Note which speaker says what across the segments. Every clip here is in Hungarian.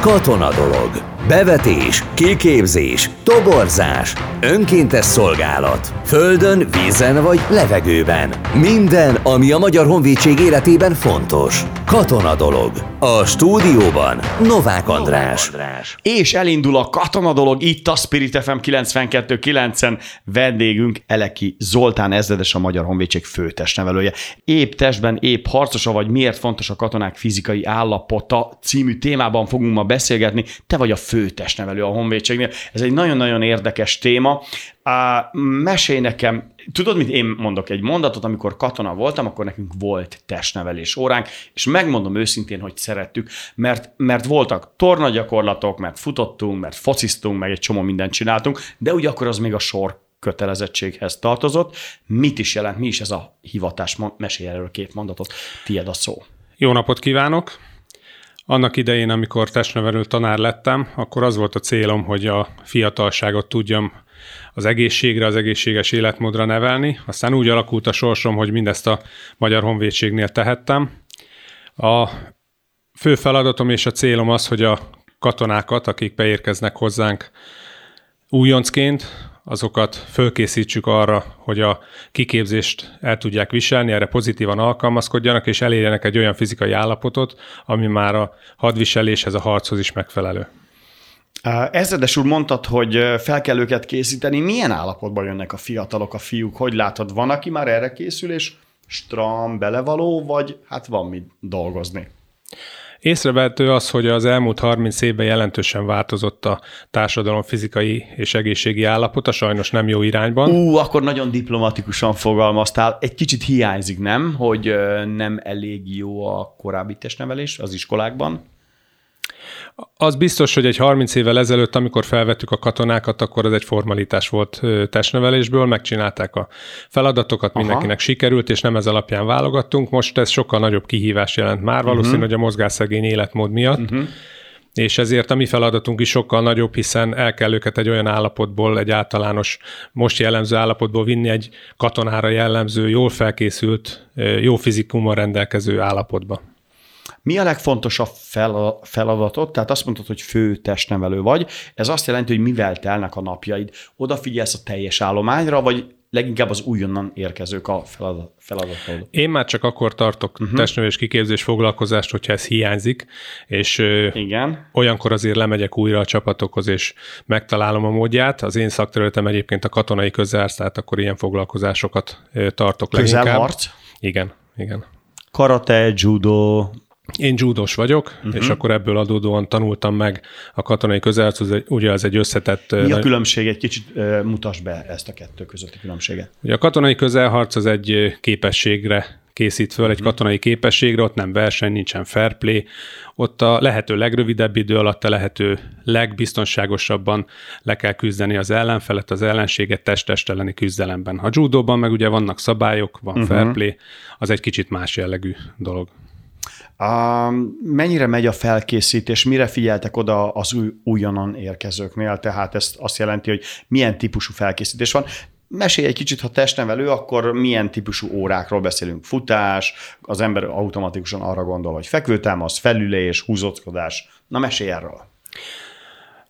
Speaker 1: Katona dolog. Bevetés, kiképzés, toborzás, önkéntes szolgálat. Földön, vízen vagy levegőben. Minden, ami a Magyar Honvédség életében fontos. Katona dolog. A stúdióban Novák András.
Speaker 2: És elindul a katona dolog itt a Spirit FM 92.9-en. Vendégünk Eleki Zoltán ezredes a Magyar Honvédség főtestnevelője. Épp testben, épp harcosa vagy miért fontos a katonák fizikai állapota című témában fogunk ma beszélgetni. Te vagy a főtestnevelő a Honvédségnél. Ez egy nagyon-nagyon érdekes téma. Uh, mesélj nekem, tudod, mit én mondok egy mondatot, amikor katona voltam, akkor nekünk volt testnevelés óránk, és megmondom őszintén, hogy szerettük, mert, mert voltak tornagyakorlatok, mert futottunk, mert fociztunk, meg egy csomó mindent csináltunk, de ugye akkor az még a sor kötelezettséghez tartozott. Mit is jelent, mi is ez a hivatás? Mesélj erről két mondatot, tiéd a szó.
Speaker 3: Jó napot kívánok! Annak idején, amikor testnevelő tanár lettem, akkor az volt a célom, hogy a fiatalságot tudjam az egészségre, az egészséges életmódra nevelni. Aztán úgy alakult a sorsom, hogy mindezt a Magyar Honvédségnél tehettem. A fő feladatom és a célom az, hogy a katonákat, akik beérkeznek hozzánk újoncként, azokat fölkészítsük arra, hogy a kiképzést el tudják viselni, erre pozitívan alkalmazkodjanak, és elérjenek egy olyan fizikai állapotot, ami már a hadviseléshez, a harchoz is megfelelő.
Speaker 2: Ezredes úr mondtad, hogy fel kell őket készíteni. Milyen állapotban jönnek a fiatalok, a fiúk? Hogy látod, van, aki már erre készül, és stram, belevaló, vagy hát van mit dolgozni?
Speaker 3: Észrevehető az, hogy az elmúlt 30 évben jelentősen változott a társadalom fizikai és egészségi állapota, sajnos nem jó irányban.
Speaker 2: Ú, akkor nagyon diplomatikusan fogalmaztál. Egy kicsit hiányzik, nem? Hogy nem elég jó a korábbi testnevelés az iskolákban?
Speaker 3: Az biztos, hogy egy 30 évvel ezelőtt, amikor felvettük a katonákat, akkor ez egy formalitás volt testnevelésből, megcsinálták a feladatokat, Aha. mindenkinek sikerült, és nem ez alapján válogattunk. Most ez sokkal nagyobb kihívás jelent már, valószínű, uh-huh. hogy a mozgásszegény életmód miatt. Uh-huh és ezért a mi feladatunk is sokkal nagyobb, hiszen el kell őket egy olyan állapotból, egy általános, most jellemző állapotból vinni egy katonára jellemző, jól felkészült, jó fizikummal rendelkező állapotba.
Speaker 2: Mi a legfontosabb feladatot? Tehát azt mondtad, hogy fő testnevelő vagy. Ez azt jelenti, hogy mivel telnek a napjaid. Odafigyelsz a teljes állományra, vagy leginkább az újonnan érkezők a feladatod?
Speaker 3: Én már csak akkor tartok uh-huh. testnevelés kiképzés foglalkozást, hogyha ez hiányzik, és Igen. olyankor azért lemegyek újra a csapatokhoz, és megtalálom a módját. Az én szakterületem egyébként a katonai közelharc, tehát akkor ilyen foglalkozásokat tartok
Speaker 2: leginkább. Közelharc?
Speaker 3: Igen, igen.
Speaker 2: Karate, judo,
Speaker 3: én judós vagyok, uh-huh. és akkor ebből adódóan tanultam meg a katonai közelharc, ugye ez egy összetett...
Speaker 2: Mi a különbség? Egy kicsit uh, mutasd be ezt a kettő közötti különbséget.
Speaker 3: Ugye a katonai közelharc az egy képességre készít föl, egy mhm. katonai képességre, ott nem verseny, nincsen fair play, ott a lehető legrövidebb idő alatt a lehető legbiztonságosabban le kell küzdeni az ellenfelet, az ellenséget test-test elleni küzdelemben. A judóban meg ugye vannak szabályok, van uh-huh. fair play, az egy kicsit más jellegű dolog.
Speaker 2: Um, mennyire megy a felkészítés, mire figyeltek oda az új, újonnan érkezőknél, tehát ez azt jelenti, hogy milyen típusú felkészítés van. Mesélj egy kicsit, ha testnevelő, akkor milyen típusú órákról beszélünk? Futás, az ember automatikusan arra gondol, hogy fekvőtámasz, felülés, húzóckodás. Na mesélj erről.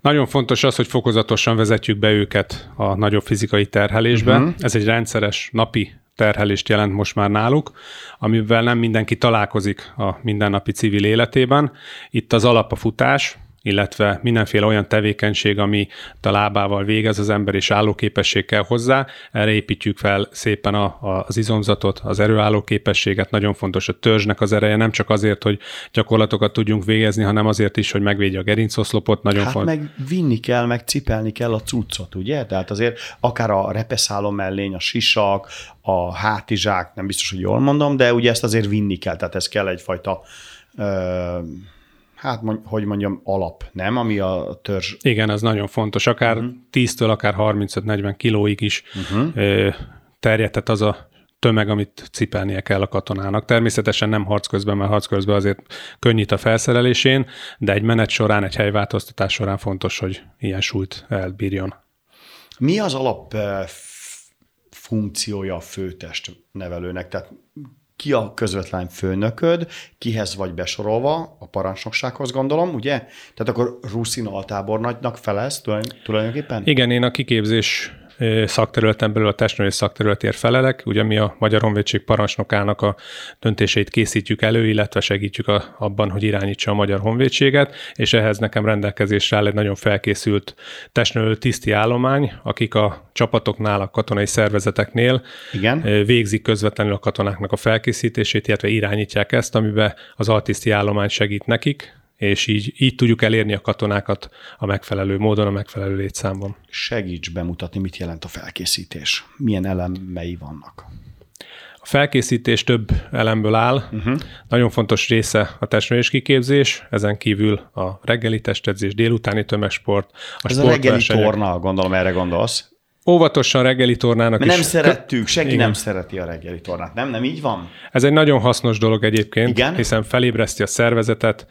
Speaker 3: Nagyon fontos az, hogy fokozatosan vezetjük be őket a nagyobb fizikai terhelésbe. Uh-huh. Ez egy rendszeres napi terhelést jelent most már náluk, amivel nem mindenki találkozik a mindennapi civil életében. Itt az alap a futás, illetve mindenféle olyan tevékenység, ami a lábával végez az ember, és állóképesség kell hozzá. Erre építjük fel szépen a, a, az izomzatot, az erőálló képességet. Nagyon fontos a törzsnek az ereje, nem csak azért, hogy gyakorlatokat tudjunk végezni, hanem azért is, hogy megvédje a gerincoszlopot. Nagyon
Speaker 2: hát
Speaker 3: fontos.
Speaker 2: meg vinni kell, meg cipelni kell a cuccot, ugye? Tehát azért akár a repeszálom mellény, a sisak, a hátizsák, nem biztos, hogy jól mondom, de ugye ezt azért vinni kell, tehát ez kell egyfajta ö- hát hogy mondjam, alap, nem? Ami a törzs...
Speaker 3: Igen, ez nagyon fontos. Akár uh-huh. Mhm. 10-től, akár 35-40 kilóig is uh-huh. terjedhet az a tömeg, amit cipelnie kell a katonának. Természetesen nem harc közben, mert harc közben azért könnyít a felszerelésén, de egy menet során, egy helyváltoztatás során fontos, hogy ilyen súlyt elbírjon.
Speaker 2: Mi az alap funkciója a főtest nevelőnek? Tehát ki a közvetlen főnököd, kihez vagy besorolva, a parancsnoksághoz gondolom, ugye? Tehát akkor Ruszin altábornagynak felelsz tulajdonképpen?
Speaker 3: Igen, én a kiképzés szakterületen belül a testnevelés szakterületért felelek. Ugye mi a Magyar Honvédség parancsnokának a döntéseit készítjük elő, illetve segítjük a, abban, hogy irányítsa a Magyar Honvédséget, és ehhez nekem rendelkezésre áll egy nagyon felkészült testnevelő tiszti állomány, akik a csapatoknál, a katonai szervezeteknél
Speaker 2: Igen.
Speaker 3: végzik közvetlenül a katonáknak a felkészítését, illetve irányítják ezt, amiben az altiszti állomány segít nekik, és így, így tudjuk elérni a katonákat a megfelelő módon, a megfelelő létszámban.
Speaker 2: Segíts bemutatni, mit jelent a felkészítés. Milyen elemei vannak?
Speaker 3: A felkészítés több elemből áll. Uh-huh. Nagyon fontos része a testnőés kiképzés, ezen kívül a reggeli testedzés, délutáni tömegsport.
Speaker 2: A Ez a reggeli torna, gondolom erre gondolsz.
Speaker 3: Óvatosan reggeli tornának
Speaker 2: Mert nem is. szerettük, senki Igen. nem szereti a reggeli tornát, nem? Nem így van?
Speaker 3: Ez egy nagyon hasznos dolog egyébként, Igen? hiszen felébreszti a szervezetet,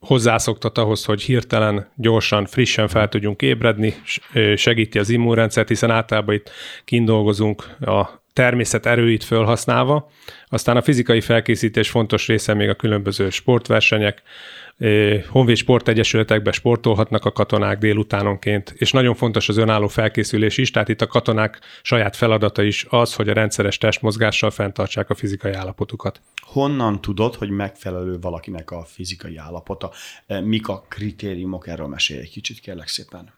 Speaker 3: hozzászoktat ahhoz, hogy hirtelen, gyorsan, frissen fel tudjunk ébredni, segíti az immunrendszert, hiszen általában itt kindolgozunk a természet erőit felhasználva. Aztán a fizikai felkészítés fontos része még a különböző sportversenyek, honvéd sportegyesületekbe sportolhatnak a katonák délutánonként, és nagyon fontos az önálló felkészülés is, tehát itt a katonák saját feladata is az, hogy a rendszeres testmozgással fenntartsák a fizikai állapotukat.
Speaker 2: Honnan tudod, hogy megfelelő valakinek a fizikai állapota? Mik a kritériumok? Erről mesélj egy kicsit, kérlek szépen.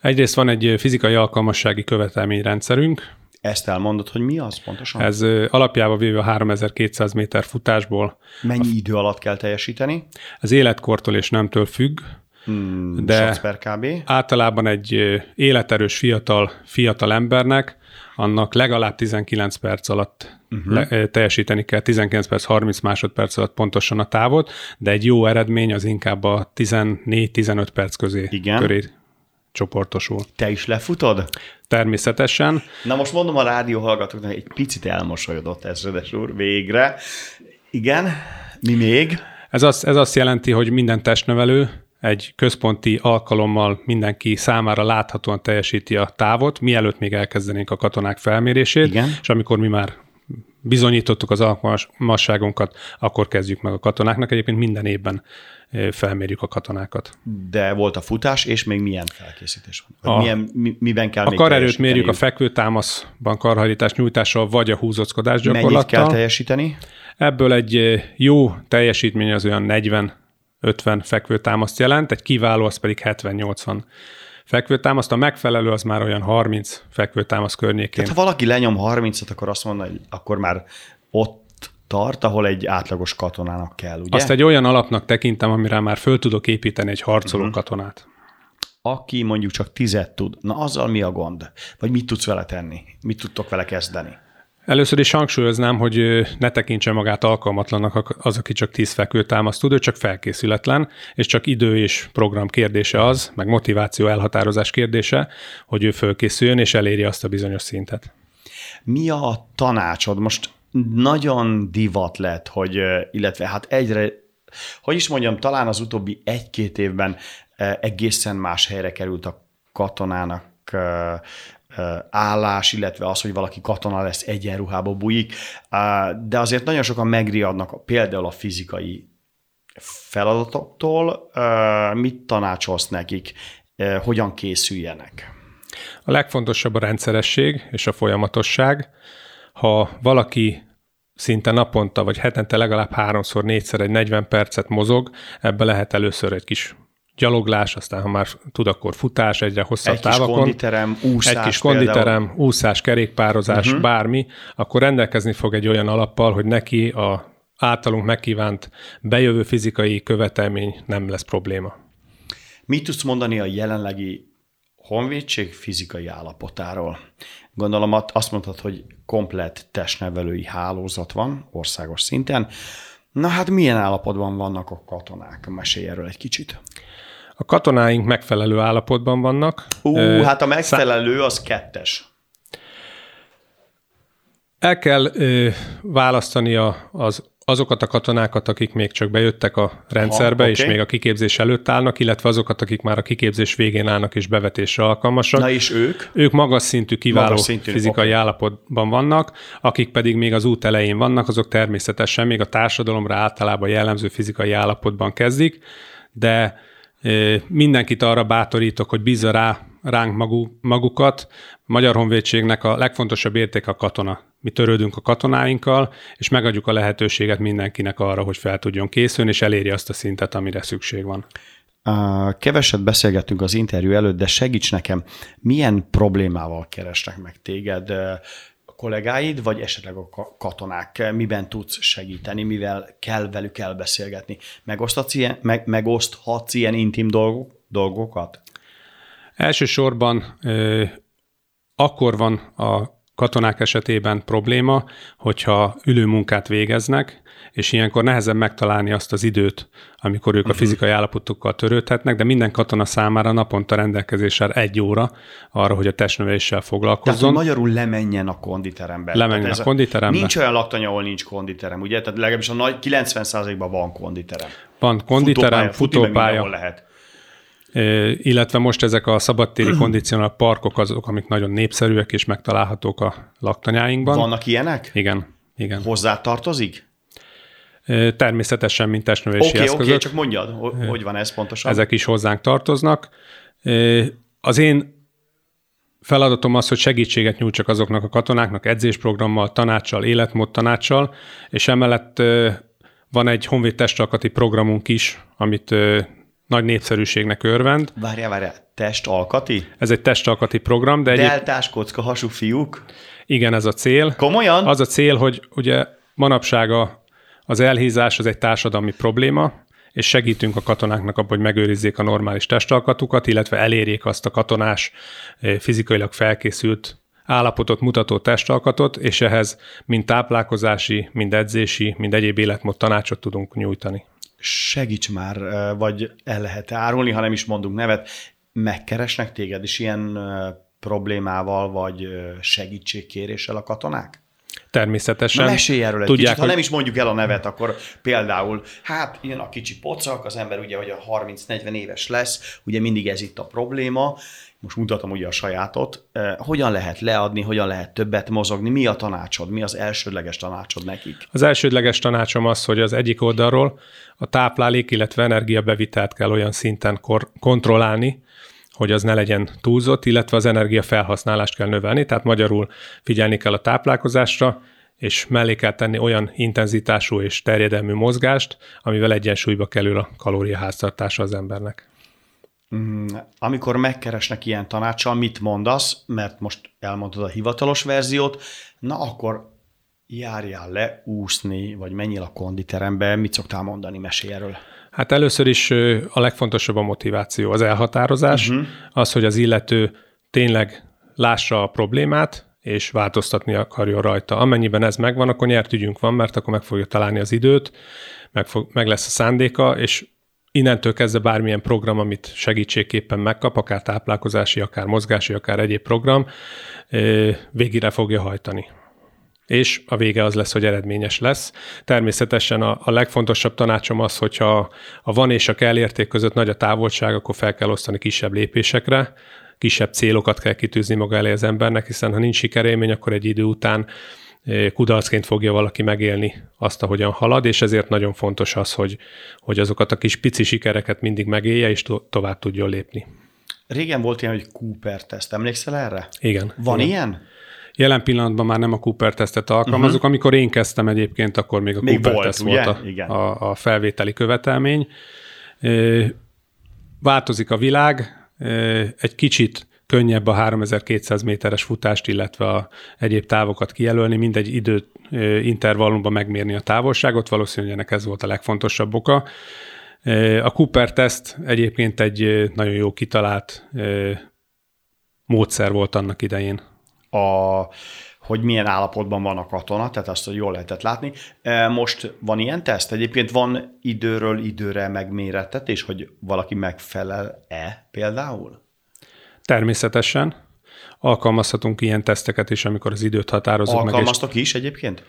Speaker 3: Egyrészt van egy fizikai alkalmassági követelményrendszerünk,
Speaker 2: ezt elmondod, hogy mi az pontosan?
Speaker 3: Ez alapjába véve a 3200 méter futásból.
Speaker 2: Mennyi idő alatt kell teljesíteni?
Speaker 3: Ez életkortól és nemtől függ.
Speaker 2: Hmm, de per kb.
Speaker 3: általában egy életerős fiatal, fiatal embernek annak legalább 19 perc alatt uh-huh. le, teljesíteni kell, 19 perc, 30 másodperc alatt pontosan a távot, de egy jó eredmény az inkább a 14-15 perc közé
Speaker 2: Igen.
Speaker 3: köré csoportosul.
Speaker 2: Te is lefutod?
Speaker 3: Természetesen.
Speaker 2: Na most mondom a rádió hallgatóknak, egy picit elmosolyodott ezredes úr végre. Igen, mi még?
Speaker 3: Ez azt, ez azt jelenti, hogy minden testnevelő egy központi alkalommal mindenki számára láthatóan teljesíti a távot, mielőtt még elkezdenénk a katonák felmérését,
Speaker 2: Igen.
Speaker 3: és amikor mi már bizonyítottuk az alkalmasságunkat, akkor kezdjük meg a katonáknak. Egyébként minden évben felmérjük a katonákat.
Speaker 2: De volt a futás, és még milyen felkészítés van? A, milyen, mi, miben kell
Speaker 3: A karerőt mérjük a fekvőtámaszban karhajítás nyújtással, vagy a húzockodás gyakorlattal.
Speaker 2: Mennyit kell teljesíteni?
Speaker 3: Ebből egy jó teljesítmény az olyan 40-50 fekvőtámaszt jelent, egy kiváló az pedig 70-80 fekvőtámaszt, a megfelelő az már olyan 30 fekvőtámasz környékén.
Speaker 2: Tehát ha valaki lenyom 30-at, akkor azt mondja, hogy akkor már ott tart, ahol egy átlagos katonának kell, ugye?
Speaker 3: Azt egy olyan alapnak tekintem, amire már föl tudok építeni egy harcoló uh-huh. katonát.
Speaker 2: Aki mondjuk csak tizet tud, na azzal mi a gond? Vagy mit tudsz vele tenni? Mit tudtok vele kezdeni?
Speaker 3: Először is hangsúlyoznám, hogy ne tekintse magát alkalmatlannak az, aki csak tíz fekvőtámaszt tud, ő csak felkészületlen, és csak idő és program kérdése az, meg motiváció elhatározás kérdése, hogy ő fölkészüljön és eléri azt a bizonyos szintet.
Speaker 2: Mi a tanácsod? Most nagyon divat lett, hogy, illetve hát egyre, hogy is mondjam, talán az utóbbi egy-két évben egészen más helyre került a katonának állás, illetve az, hogy valaki katona lesz, egyenruhába bujik, de azért nagyon sokan megriadnak például a fizikai feladatoktól. Mit tanácsolsz nekik, hogyan készüljenek?
Speaker 3: A legfontosabb a rendszeresség és a folyamatosság. Ha valaki szinte naponta vagy hetente legalább háromszor, négyszer egy 40 percet mozog, ebbe lehet először egy kis gyaloglás, aztán ha már tud, akkor futás egyre hosszabb
Speaker 2: egy
Speaker 3: távakon.
Speaker 2: Kis konditerem, úszás
Speaker 3: egy kis konditerem, például. úszás, kerékpározás, uh-huh. bármi, akkor rendelkezni fog egy olyan alappal, hogy neki a általunk megkívánt bejövő fizikai követelmény nem lesz probléma.
Speaker 2: Mit tudsz mondani a jelenlegi honvédség fizikai állapotáról? Gondolom azt mondtad, hogy komplett testnevelői hálózat van országos szinten. Na hát milyen állapotban vannak a katonák? Mesélj erről egy kicsit.
Speaker 3: A katonáink megfelelő állapotban vannak.
Speaker 2: Ú, uh, hát a megfelelő az kettes.
Speaker 3: El kell ö, választani a, az azokat a katonákat, akik még csak bejöttek a rendszerbe, ha, okay. és még a kiképzés előtt állnak, illetve azokat, akik már a kiképzés végén állnak és bevetésre alkalmasak.
Speaker 2: Na és ők?
Speaker 3: Ők magas szintű, kiváló magas szintű, fizikai okay. állapotban vannak, akik pedig még az út elején vannak, azok természetesen még a társadalomra általában jellemző fizikai állapotban kezdik, de mindenkit arra bátorítok, hogy bízza rá ránk magukat. A Magyar Honvédségnek a legfontosabb érték a katona mi törődünk a katonáinkkal, és megadjuk a lehetőséget mindenkinek arra, hogy fel tudjon készülni, és elérje azt a szintet, amire szükség van.
Speaker 2: Keveset beszélgettünk az interjú előtt, de segíts nekem, milyen problémával keresnek meg téged kollégáid, vagy esetleg a katonák? Miben tudsz segíteni, mivel kell velük elbeszélgetni? Megoszthatsz ilyen, meg, megoszthatsz ilyen intim dolgok, dolgokat?
Speaker 3: Elsősorban ö, akkor van a katonák esetében probléma, hogyha ülőmunkát végeznek, és ilyenkor nehezebb megtalálni azt az időt, amikor ők a mhm. fizikai állapotukkal törődhetnek, de minden katona számára naponta rendelkezésre egy óra arra, hogy a testnöveléssel foglalkozzon. Tehát,
Speaker 2: hogy magyarul lemenjen a konditerembe.
Speaker 3: Lemenjen a konditerembe.
Speaker 2: Nincs olyan laktanya, ahol nincs konditerem, ugye? Tehát legalábbis a nagy 90%-ban van konditerem.
Speaker 3: Van konditerem, futópálya, futópálya lehet illetve most ezek a szabadtéri kondicionál parkok azok, amik nagyon népszerűek és megtalálhatók a laktanyáinkban.
Speaker 2: Vannak ilyenek?
Speaker 3: Igen. igen.
Speaker 2: Hozzá tartozik?
Speaker 3: Természetesen, mint testnövési
Speaker 2: okay,
Speaker 3: eszközök.
Speaker 2: Oké, okay, csak mondjad, hogy van ez pontosan.
Speaker 3: Ezek is hozzánk tartoznak. Az én feladatom az, hogy segítséget nyújtsak azoknak a katonáknak edzésprogrammal, tanácssal, életmód tanácssal, és emellett van egy honvéd testalkati programunk is, amit nagy népszerűségnek örvend.
Speaker 2: Várjál, várjál, testalkati?
Speaker 3: Ez egy testalkati program, de egy...
Speaker 2: Deltás kocka hasú fiúk?
Speaker 3: Igen, ez a cél.
Speaker 2: Komolyan?
Speaker 3: Az a cél, hogy ugye manapság a, az elhízás az egy társadalmi probléma, és segítünk a katonáknak abban, hogy megőrizzék a normális testalkatukat, illetve elérjék azt a katonás, eh, fizikailag felkészült állapotot mutató testalkatot, és ehhez mind táplálkozási, mind edzési, mind egyéb életmód tanácsot tudunk nyújtani
Speaker 2: segíts már, vagy el lehet árulni, ha nem is mondunk nevet, megkeresnek téged is ilyen problémával, vagy segítségkéréssel a katonák?
Speaker 3: Természetesen.
Speaker 2: Na mesélj erről egy Tudják, kicsit, ha nem is mondjuk el a nevet, akkor például, hát jön a kicsi pocak, az ember ugye, hogy a 30-40 éves lesz, ugye mindig ez itt a probléma, most mutatom ugye a sajátot, hogyan lehet leadni, hogyan lehet többet mozogni, mi a tanácsod, mi az elsődleges tanácsod nekik?
Speaker 3: Az elsődleges tanácsom az, hogy az egyik oldalról a táplálék, illetve energiabevitelt kell olyan szinten kor- kontrollálni, hogy az ne legyen túlzott, illetve az energiafelhasználást kell növelni, tehát magyarul figyelni kell a táplálkozásra, és mellé kell tenni olyan intenzitású és terjedelmű mozgást, amivel egyensúlyba kerül a kalóriaháztartása az embernek.
Speaker 2: Mm, amikor megkeresnek ilyen tanácssal, mit mondasz, mert most elmondtad a hivatalos verziót, na akkor járjál le úszni, vagy menjél a konditerembe, mit szoktál mondani, mesélj erről.
Speaker 3: Hát először is a legfontosabb a motiváció, az elhatározás, uh-huh. az, hogy az illető tényleg lássa a problémát, és változtatni akarja rajta. Amennyiben ez megvan, akkor nyert ügyünk van, mert akkor meg fogja találni az időt, meg, fog, meg lesz a szándéka, és innentől kezdve bármilyen program, amit segítségképpen megkap, akár táplálkozási, akár mozgási, akár egyéb program, végére fogja hajtani. És a vége az lesz, hogy eredményes lesz. Természetesen a, a legfontosabb tanácsom az, hogyha a van és a kell érték között nagy a távolság, akkor fel kell osztani kisebb lépésekre, kisebb célokat kell kitűzni maga elé az embernek, hiszen ha nincs sikerélmény, akkor egy idő után kudarcként fogja valaki megélni azt, ahogyan halad, és ezért nagyon fontos az, hogy, hogy azokat a kis pici sikereket mindig megélje, és to- tovább tudjon lépni.
Speaker 2: Régen volt ilyen, hogy Cooper-teszt, emlékszel erre?
Speaker 3: Igen.
Speaker 2: Van
Speaker 3: igen.
Speaker 2: ilyen?
Speaker 3: Jelen pillanatban már nem a Cooper-tesztet alkalmazok. Uh-huh. Amikor én kezdtem egyébként, akkor még a még Cooper-teszt volt, volt a, Igen. a, a felvételi követelmény. Változik a világ, egy kicsit könnyebb a 3200 méteres futást, illetve a egyéb távokat kijelölni, mindegy idő intervallumban megmérni a távolságot, valószínűleg ennek ez volt a legfontosabb oka. A Cooper teszt egyébként egy nagyon jó kitalált módszer volt annak idején.
Speaker 2: A, hogy milyen állapotban van a katona, tehát azt, jól lehetett látni. Most van ilyen teszt? Egyébként van időről időre megmérettetés, hogy valaki megfelel-e például?
Speaker 3: Természetesen. Alkalmazhatunk ilyen teszteket is, amikor az időt határozunk
Speaker 2: meg. Alkalmaztok is egyébként?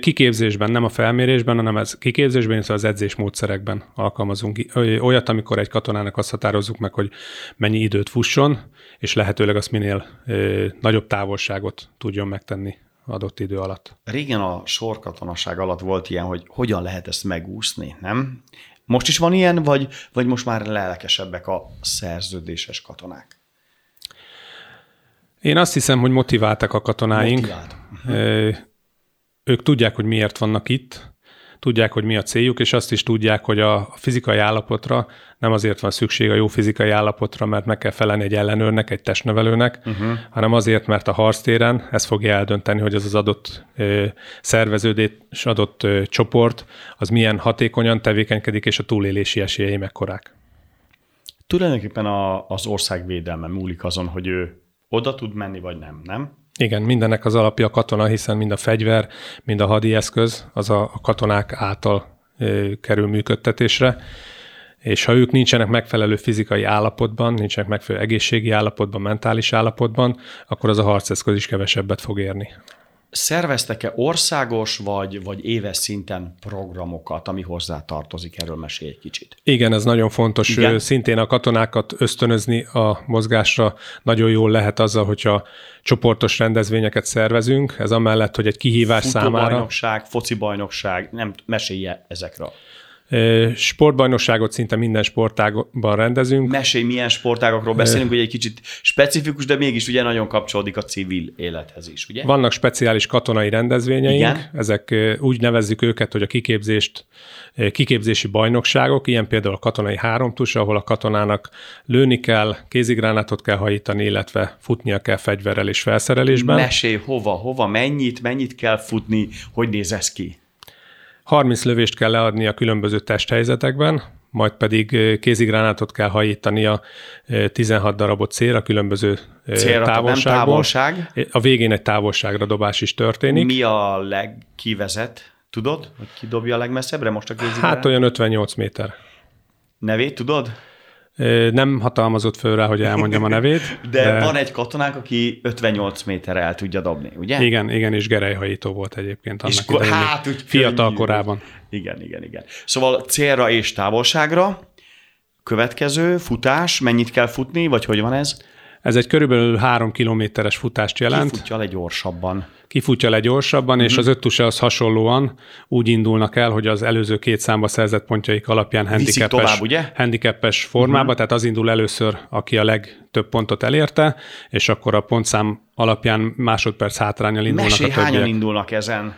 Speaker 3: Kiképzésben, nem a felmérésben, hanem ez kiképzésben, illetve az edzésmódszerekben alkalmazunk olyat, amikor egy katonának azt határozzuk meg, hogy mennyi időt fusson, és lehetőleg azt minél nagyobb távolságot tudjon megtenni adott idő alatt.
Speaker 2: Régen a sorkatonaság alatt volt ilyen, hogy hogyan lehet ezt megúszni, nem? Most is van ilyen, vagy, vagy most már lelkesebbek a szerződéses katonák?
Speaker 3: Én azt hiszem, hogy motiváltak a katonáink.
Speaker 2: Motivált.
Speaker 3: Ők tudják, hogy miért vannak itt, tudják, hogy mi a céljuk, és azt is tudják, hogy a fizikai állapotra nem azért van szükség a jó fizikai állapotra, mert meg kell felelni egy ellenőrnek, egy testnevelőnek, uh-huh. hanem azért, mert a harctéren ez fogja eldönteni, hogy az az adott ö, szerveződés, adott ö, csoport, az milyen hatékonyan tevékenykedik, és a túlélési esélyei mekkorák.
Speaker 2: Tulajdonképpen a, az ország védelme múlik azon, hogy ő oda tud menni, vagy nem, nem?
Speaker 3: Igen, mindennek az alapja a katona, hiszen mind a fegyver, mind a hadi eszköz az a, katonák által kerül működtetésre, és ha ők nincsenek megfelelő fizikai állapotban, nincsenek megfelelő egészségi állapotban, mentális állapotban, akkor az a harceszköz is kevesebbet fog érni.
Speaker 2: Szerveztek-e országos vagy, vagy éves szinten programokat, ami hozzá tartozik? Erről mesélj egy kicsit.
Speaker 3: Igen, ez nagyon fontos. Igen? Szintén a katonákat ösztönözni a mozgásra nagyon jól lehet azzal, hogyha csoportos rendezvényeket szervezünk. Ez amellett, hogy egy kihívás számára.
Speaker 2: bajnokság, foci bajnokság, nem mesélje ezekről.
Speaker 3: Sportbajnokságot szinte minden sportágban rendezünk.
Speaker 2: Mesélj, milyen sportágokról beszélünk, hogy egy kicsit specifikus, de mégis ugye nagyon kapcsolódik a civil élethez is, ugye?
Speaker 3: Vannak speciális katonai rendezvényeink, Igen? ezek úgy nevezzük őket, hogy a kiképzést, kiképzési bajnokságok, ilyen például a katonai háromtus, ahol a katonának lőni kell, kézigránátot kell hajítani, illetve futnia kell fegyverrel és felszerelésben.
Speaker 2: Mesélj, hova, hova, mennyit, mennyit kell futni, hogy néz ez ki?
Speaker 3: 30 lövést kell leadni a különböző testhelyzetekben, majd pedig kézigránátot kell hajítani a 16 darabot célra, különböző Célra, távolságból. Nem távolság. A végén egy távolságra dobás is történik.
Speaker 2: Mi a legkivezet? Tudod, hogy ki dobja a legmesszebbre most a kézigránátot?
Speaker 3: Hát olyan 58 méter.
Speaker 2: Nevét tudod?
Speaker 3: Nem hatalmazott föl rá, hogy elmondjam a nevét.
Speaker 2: de, de van egy katonánk, aki 58 méterre el tudja dobni, ugye?
Speaker 3: Igen, igen, és gerejhajító volt egyébként annak és idején, hát, úgy fiatal könnyű. korában.
Speaker 2: Igen, igen, igen. Szóval célra és távolságra, következő, futás, mennyit kell futni, vagy hogy van ez?
Speaker 3: Ez egy körülbelül három kilométeres futást jelent.
Speaker 2: Kifutja le gyorsabban
Speaker 3: kifutja le gyorsabban, uh-huh. és mhm. az öttuse az hasonlóan úgy indulnak el, hogy az előző két számba szerzett pontjaik alapján handicapes, handicapes formába, uh-huh. tehát az indul először, aki a legtöbb pontot elérte, és akkor a pontszám alapján másodperc hátrányal indulnak
Speaker 2: Mesélj, a többiek. hányan indulnak ezen?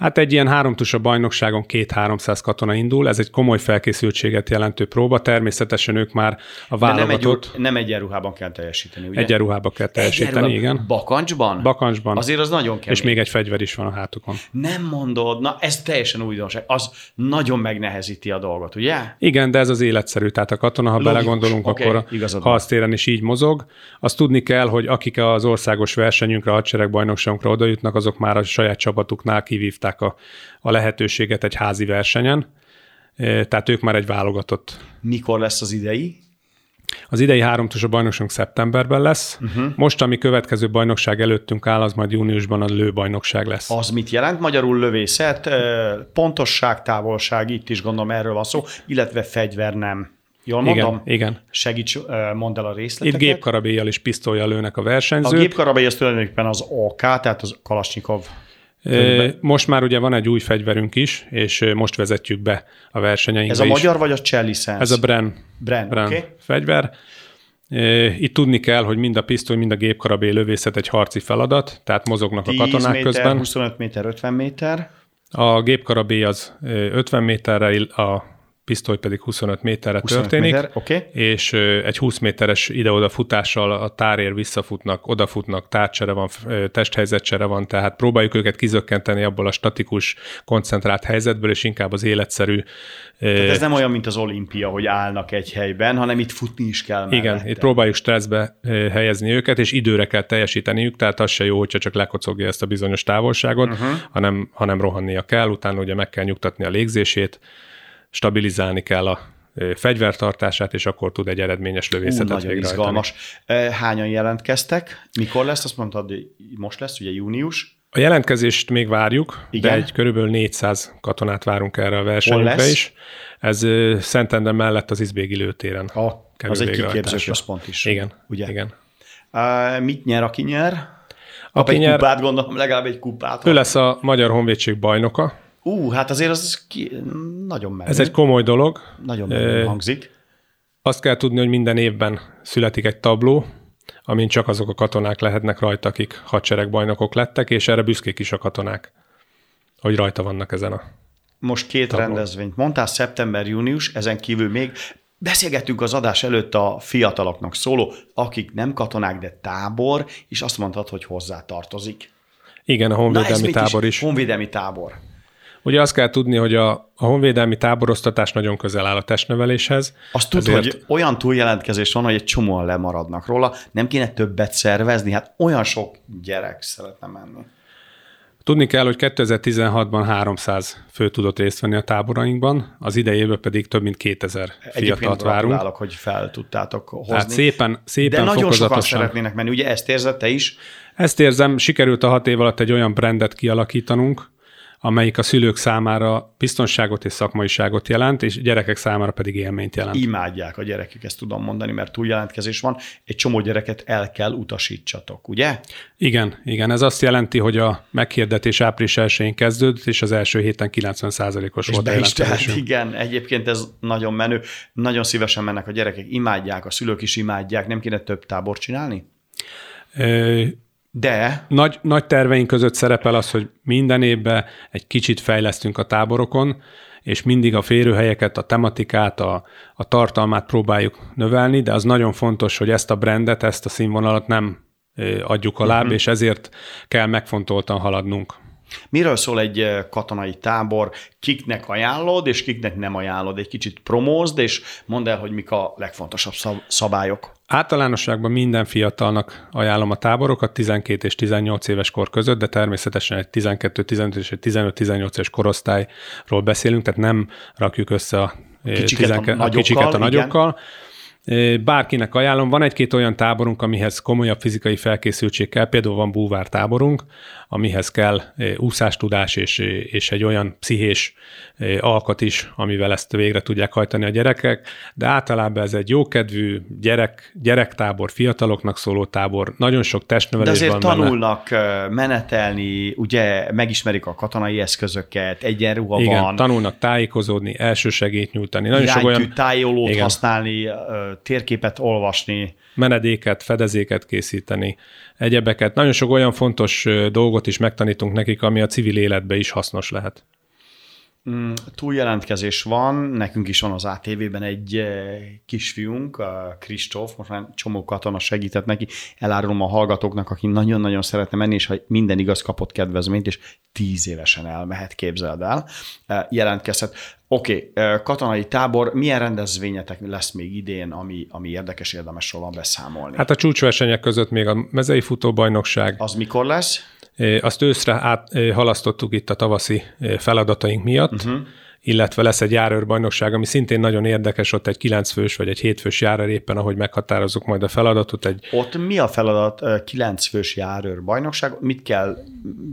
Speaker 3: Hát egy ilyen háromtusa bajnokságon két-háromszáz katona indul, ez egy komoly felkészültséget jelentő próba, természetesen ők már a válogatott...
Speaker 2: nem, egy, nem egyenruhában kell teljesíteni, ugye?
Speaker 3: Egyenruhában kell teljesíteni, igen.
Speaker 2: Bakancsban?
Speaker 3: Bakancsban.
Speaker 2: Azért az nagyon kemény.
Speaker 3: És még egy fegyver is van a hátukon.
Speaker 2: Nem mondod, na ez teljesen újdonság. Az nagyon megnehezíti a dolgot, ugye?
Speaker 3: Igen, de ez az életszerű. Tehát a katona, ha Logikus. belegondolunk, okay, akkor a harctéren is így mozog. Azt tudni kell, hogy akik az országos versenyünkre, a hadseregbajnokságunkra odajutnak, azok már a saját csapatuknál kivívták megkapták a, a lehetőséget egy házi versenyen, tehát ők már egy válogatott.
Speaker 2: Mikor lesz az idei?
Speaker 3: Az idei háromtos a bajnokság szeptemberben lesz. Uh-huh. Most, ami következő bajnokság előttünk áll, az majd júniusban a lőbajnokság lesz.
Speaker 2: Az mit jelent? Magyarul lövészet, pontosság, távolság, itt is gondolom erről van szó, illetve fegyver nem. Jól mondom?
Speaker 3: Igen, igen.
Speaker 2: Segíts, mondd el a részleteket.
Speaker 3: Itt gépkarabélyjal és pisztolyjal lőnek a versenyzők.
Speaker 2: A gépkarabély az tulajdonképpen az AK, tehát az Kalasnyikov
Speaker 3: most már ugye van egy új fegyverünk is, és most vezetjük be a versenyeinkbe
Speaker 2: Ez a is. magyar vagy a cseh licensz?
Speaker 3: Ez a Bren,
Speaker 2: Bren, Bren okay.
Speaker 3: fegyver. Itt tudni kell, hogy mind a pisztoly, mind a gépkarabé lövészet egy harci feladat, tehát mozognak a katonák
Speaker 2: méter,
Speaker 3: közben.
Speaker 2: 25 méter, 50 méter.
Speaker 3: A gépkarabé az 50 méterre, a pisztoly pedig 25 méterre 25 történik, méter,
Speaker 2: okay.
Speaker 3: és egy 20 méteres ide-oda futással a tárér visszafutnak, odafutnak, tárcsere van, testhelyzetcsere van, tehát próbáljuk őket kizökkenteni abból a statikus, koncentrált helyzetből, és inkább az életszerű.
Speaker 2: Tehát ez nem olyan, mint az olimpia, hogy állnak egy helyben, hanem itt futni is kell mellette.
Speaker 3: Igen, itt próbáljuk stresszbe helyezni őket, és időre kell teljesíteniük, tehát az se jó, hogyha csak lekocogja ezt a bizonyos távolságot, uh-huh. hanem, hanem rohannia kell, utána ugye meg kell nyugtatni a légzését, stabilizálni kell a fegyvertartását, és akkor tud egy eredményes lövészetet Hú, nagyon
Speaker 2: izgalmas. Hányan jelentkeztek? Mikor lesz? Azt mondtad, hogy most lesz, ugye június?
Speaker 3: A jelentkezést még várjuk,
Speaker 2: Igen?
Speaker 3: de egy körülbelül 400 katonát várunk erre a versenyünkre is. Ez Szentendre mellett az Izbégi lőtéren.
Speaker 2: A, az egy kiképzős központ is.
Speaker 3: Igen,
Speaker 2: ugye?
Speaker 3: igen.
Speaker 2: Uh, mit nyer, aki nyer? Kap
Speaker 3: Aki
Speaker 2: egy
Speaker 3: nyer,
Speaker 2: kupát, gondolom, legalább egy kupát.
Speaker 3: ő lesz a Magyar Honvédség bajnoka.
Speaker 2: Ú, hát azért az ki, nagyon menő.
Speaker 3: Ez egy komoly dolog.
Speaker 2: Nagyon menő hangzik.
Speaker 3: Azt kell tudni, hogy minden évben születik egy tabló, amin csak azok a katonák lehetnek rajta, akik hadseregbajnokok lettek, és erre büszkék is a katonák, hogy rajta vannak ezen a...
Speaker 2: Most két
Speaker 3: Tabló.
Speaker 2: rendezvényt mondtál, szeptember, június, ezen kívül még beszélgettünk az adás előtt a fiataloknak szóló, akik nem katonák, de tábor, és azt mondtad, hogy hozzá tartozik.
Speaker 3: Igen, a
Speaker 2: Na
Speaker 3: honvédelmi
Speaker 2: mit
Speaker 3: tábor is.
Speaker 2: Honvédelmi tábor.
Speaker 3: Ugye azt kell tudni, hogy a, a honvédelmi táboroztatás nagyon közel áll a testneveléshez.
Speaker 2: Azt tud,
Speaker 3: ezért-
Speaker 2: hogy olyan túljelentkezés van, hogy egy csomóan lemaradnak róla, nem kéne többet szervezni, hát olyan sok gyerek szeretne menni.
Speaker 3: Tudni kell, hogy 2016-ban 300 fő tudott részt venni a táborainkban, az idejében pedig több mint 2000 fiatalt
Speaker 2: Egyébként
Speaker 3: várunk.
Speaker 2: gratulálok, hogy fel tudtátok hozni.
Speaker 3: Tehát szépen, szépen
Speaker 2: De nagyon sokan szeretnének menni, ugye ezt érzed te is?
Speaker 3: Ezt érzem, sikerült a hat év alatt egy olyan brandet kialakítanunk, amelyik a szülők számára biztonságot és szakmaiságot jelent, és gyerekek számára pedig élményt jelent.
Speaker 2: Imádják a gyerekek, ezt tudom mondani, mert túljelentkezés van, egy csomó gyereket el kell utasítsatok, ugye?
Speaker 3: Igen, igen, ez azt jelenti, hogy a meghirdetés április 1-én kezdődött, és az első héten 90%-os
Speaker 2: És
Speaker 3: volt a
Speaker 2: be is tehát, igen, egyébként ez nagyon menő. Nagyon szívesen mennek a gyerekek, imádják, a szülők is imádják, nem kéne több tábor csinálni?
Speaker 3: Ö,
Speaker 2: De
Speaker 3: Nagy, nagy terveink között szerepel az, hogy minden évben egy kicsit fejlesztünk a táborokon, és mindig a férőhelyeket, a tematikát, a, a tartalmát próbáljuk növelni, de az nagyon fontos, hogy ezt a brandet, ezt a színvonalat nem adjuk
Speaker 2: Mhm.
Speaker 3: uh-huh. és ezért kell megfontoltan haladnunk.
Speaker 2: Miről szól egy eh, katonai tábor, kiknek ajánlod, és kiknek nem ajánlod? Egy kicsit promózd, és mondd el, hogy mik a legfontosabb szab- szabályok.
Speaker 3: Általánosságban minden fiatalnak ajánlom a táborokat 12 és 18 éves kor között, de természetesen egy 12-15 és egy 15-18 éves korosztályról beszélünk, tehát nem rakjuk össze a, eh,
Speaker 2: Kicsiket a
Speaker 3: tizenke-
Speaker 2: nagyokkal,
Speaker 3: kicsiket a nagyokkal. Eh, Bárkinek ajánlom, van egy-két olyan táborunk, amihez komolyabb fizikai felkészültség kell, például van búvár táborunk, amihez kell úszástudás és, és egy olyan pszichés alkat is, amivel ezt végre tudják hajtani a gyerekek, de általában ez egy jókedvű gyerek, gyerektábor, fiataloknak szóló tábor, nagyon sok
Speaker 2: De
Speaker 3: testnevelés
Speaker 2: azért
Speaker 3: van benne.
Speaker 2: tanulnak eh, menetelni, ugye megismerik a katonai eszközöket, egyenruha
Speaker 3: Igen,
Speaker 2: van,
Speaker 3: tanulnak tájékozódni, elsősegélyt nyújtani. Nagyon sok olyan
Speaker 2: tájolót
Speaker 3: Igen.
Speaker 2: használni, térképet olvasni.
Speaker 3: menedéket, fedezéket készíteni, egyebeket. Nagyon sok olyan fontos ö, dolgot is megtanítunk nekik, ami a civil életbe is hasznos lehet.
Speaker 2: Mm, Túljelentkezés van, nekünk is van az ATV-ben egy eh, kisfiunk, Kristóf, most már csomó katona segített neki, elárulom a hallgatóknak, aki nagyon-nagyon szeretne menni, és ha minden igaz, kapott kedvezményt, és tíz évesen elmehet, képzeld el, Eh, jelentkezhet. Oké, okay, katonai tábor, milyen rendezvényetek lesz még idén, ami, ami érdekes, érdemes róla beszámolni? Hát,
Speaker 3: Hát a csúcsversenyek között még a mezei futóbajnokság,
Speaker 2: az mikor lesz?
Speaker 3: Azt őszre át, ö, halasztottuk itt a tavaszi feladataink miatt, uh-huh. Illetve lesz egy járőrbajnokság, ami szintén nagyon érdekes, ott egy 9 fős vagy egy 7 fős járőr éppen, ahogy meghatározzuk majd a feladatot, egy
Speaker 2: Ott mi a feladat? Ö, Kilenc fős járőr bajnokság, mit kell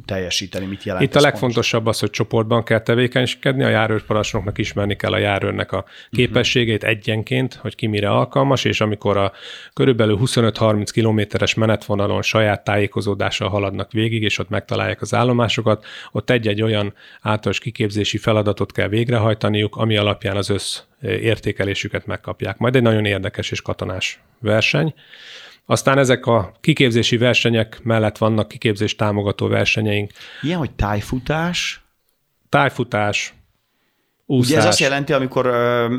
Speaker 2: teljesíteni, mit jelent
Speaker 3: Itt a legfontosabb az, hogy csoportban kell tevékenykedni, a járőrparancsnoknak ismerni kell a járőrnek a képességét egyenként, hogy ki mire alkalmas, és amikor a körülbelül 25-30 kilométeres menetvonalon saját tájékozódással haladnak végig, és ott megtalálják az állomásokat, ott egy-egy olyan általános kiképzési feladatot kell végrehajtaniuk, ami alapján az össz értékelésüket megkapják. Majd egy nagyon érdekes és katonás verseny. Aztán ezek a kiképzési versenyek mellett vannak kiképzés támogató versenyeink,
Speaker 2: Ilyen, hogy tájfutás,
Speaker 3: tájfutás, úszás.
Speaker 2: Ugye ez azt jelenti, amikor ö,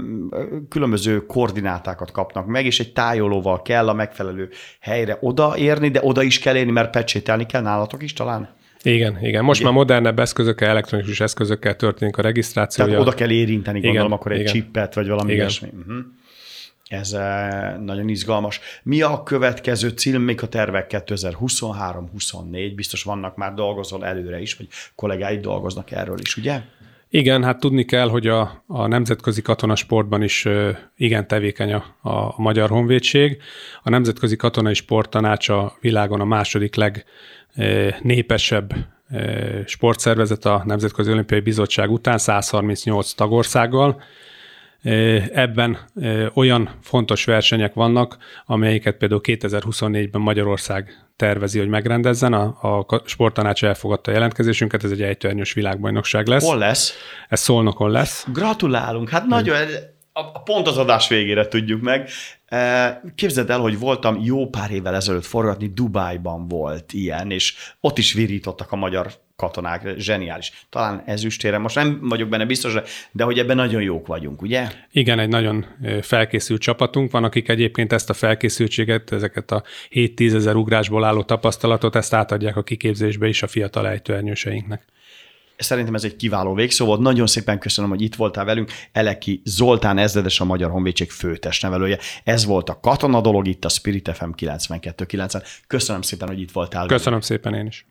Speaker 2: különböző koordinátákat kapnak meg, és egy tájolóval kell a megfelelő helyre odaérni, de oda is kell érni, mert pecsételni kell nálatok is talán?
Speaker 3: Igen, igen. Most már modernebb eszközökkel, elektronikus eszközökkel történik a regisztráció.
Speaker 2: Tehát oda kell érinteni, gondolom,
Speaker 3: Igen,
Speaker 2: akkor egy
Speaker 3: igen.
Speaker 2: csippet, vagy valami
Speaker 3: Igen.
Speaker 2: ilyesmi. Uh-huh. Ez eh, nagyon izgalmas. Mi a következő cél, még a tervek 2023-24? Biztos vannak már dolgozol előre is, vagy kollégáid dolgoznak erről is, ugye?
Speaker 3: Igen, hát tudni kell, hogy a, a nemzetközi katonasportban is ö, igen tevékeny a, a Magyar Honvédség. A Nemzetközi Katonai Sporttanács a világon a második legnépesebb sportszervezet a Nemzetközi Olimpiai Bizottság után 138 tagországgal. Ebben olyan fontos versenyek vannak, amelyeket például 2024-ben Magyarország tervezi, hogy megrendezzen. A, a sporttanács elfogadta a jelentkezésünket, ez egy ejtőernyős világbajnokság lesz.
Speaker 2: Hol lesz?
Speaker 3: Ez Szolnokon lesz.
Speaker 2: Gratulálunk, hát nagyon, a pont az adás végére tudjuk meg. Képzeld el, hogy voltam jó pár évvel ezelőtt forgatni, Dubájban volt ilyen, és ott is virítottak a magyar katonák, zseniális. Talán ezüstére, most nem vagyok benne biztos, de hogy ebben nagyon jók vagyunk, ugye?
Speaker 3: Igen, egy nagyon felkészült csapatunk van, akik egyébként ezt a felkészültséget, ezeket a 7-10 ezer ugrásból álló tapasztalatot, ezt átadják a kiképzésbe is a fiatal ejtőernyőseinknek.
Speaker 2: Szerintem ez egy kiváló végszó volt. Nagyon szépen köszönöm, hogy itt voltál velünk. Eleki Zoltán ezredes a Magyar Honvédség főtestnevelője. Ez volt a katona dolog itt a Spirit FM 92.9. Köszönöm szépen, hogy itt voltál.
Speaker 3: Köszönöm velünk. szépen én is.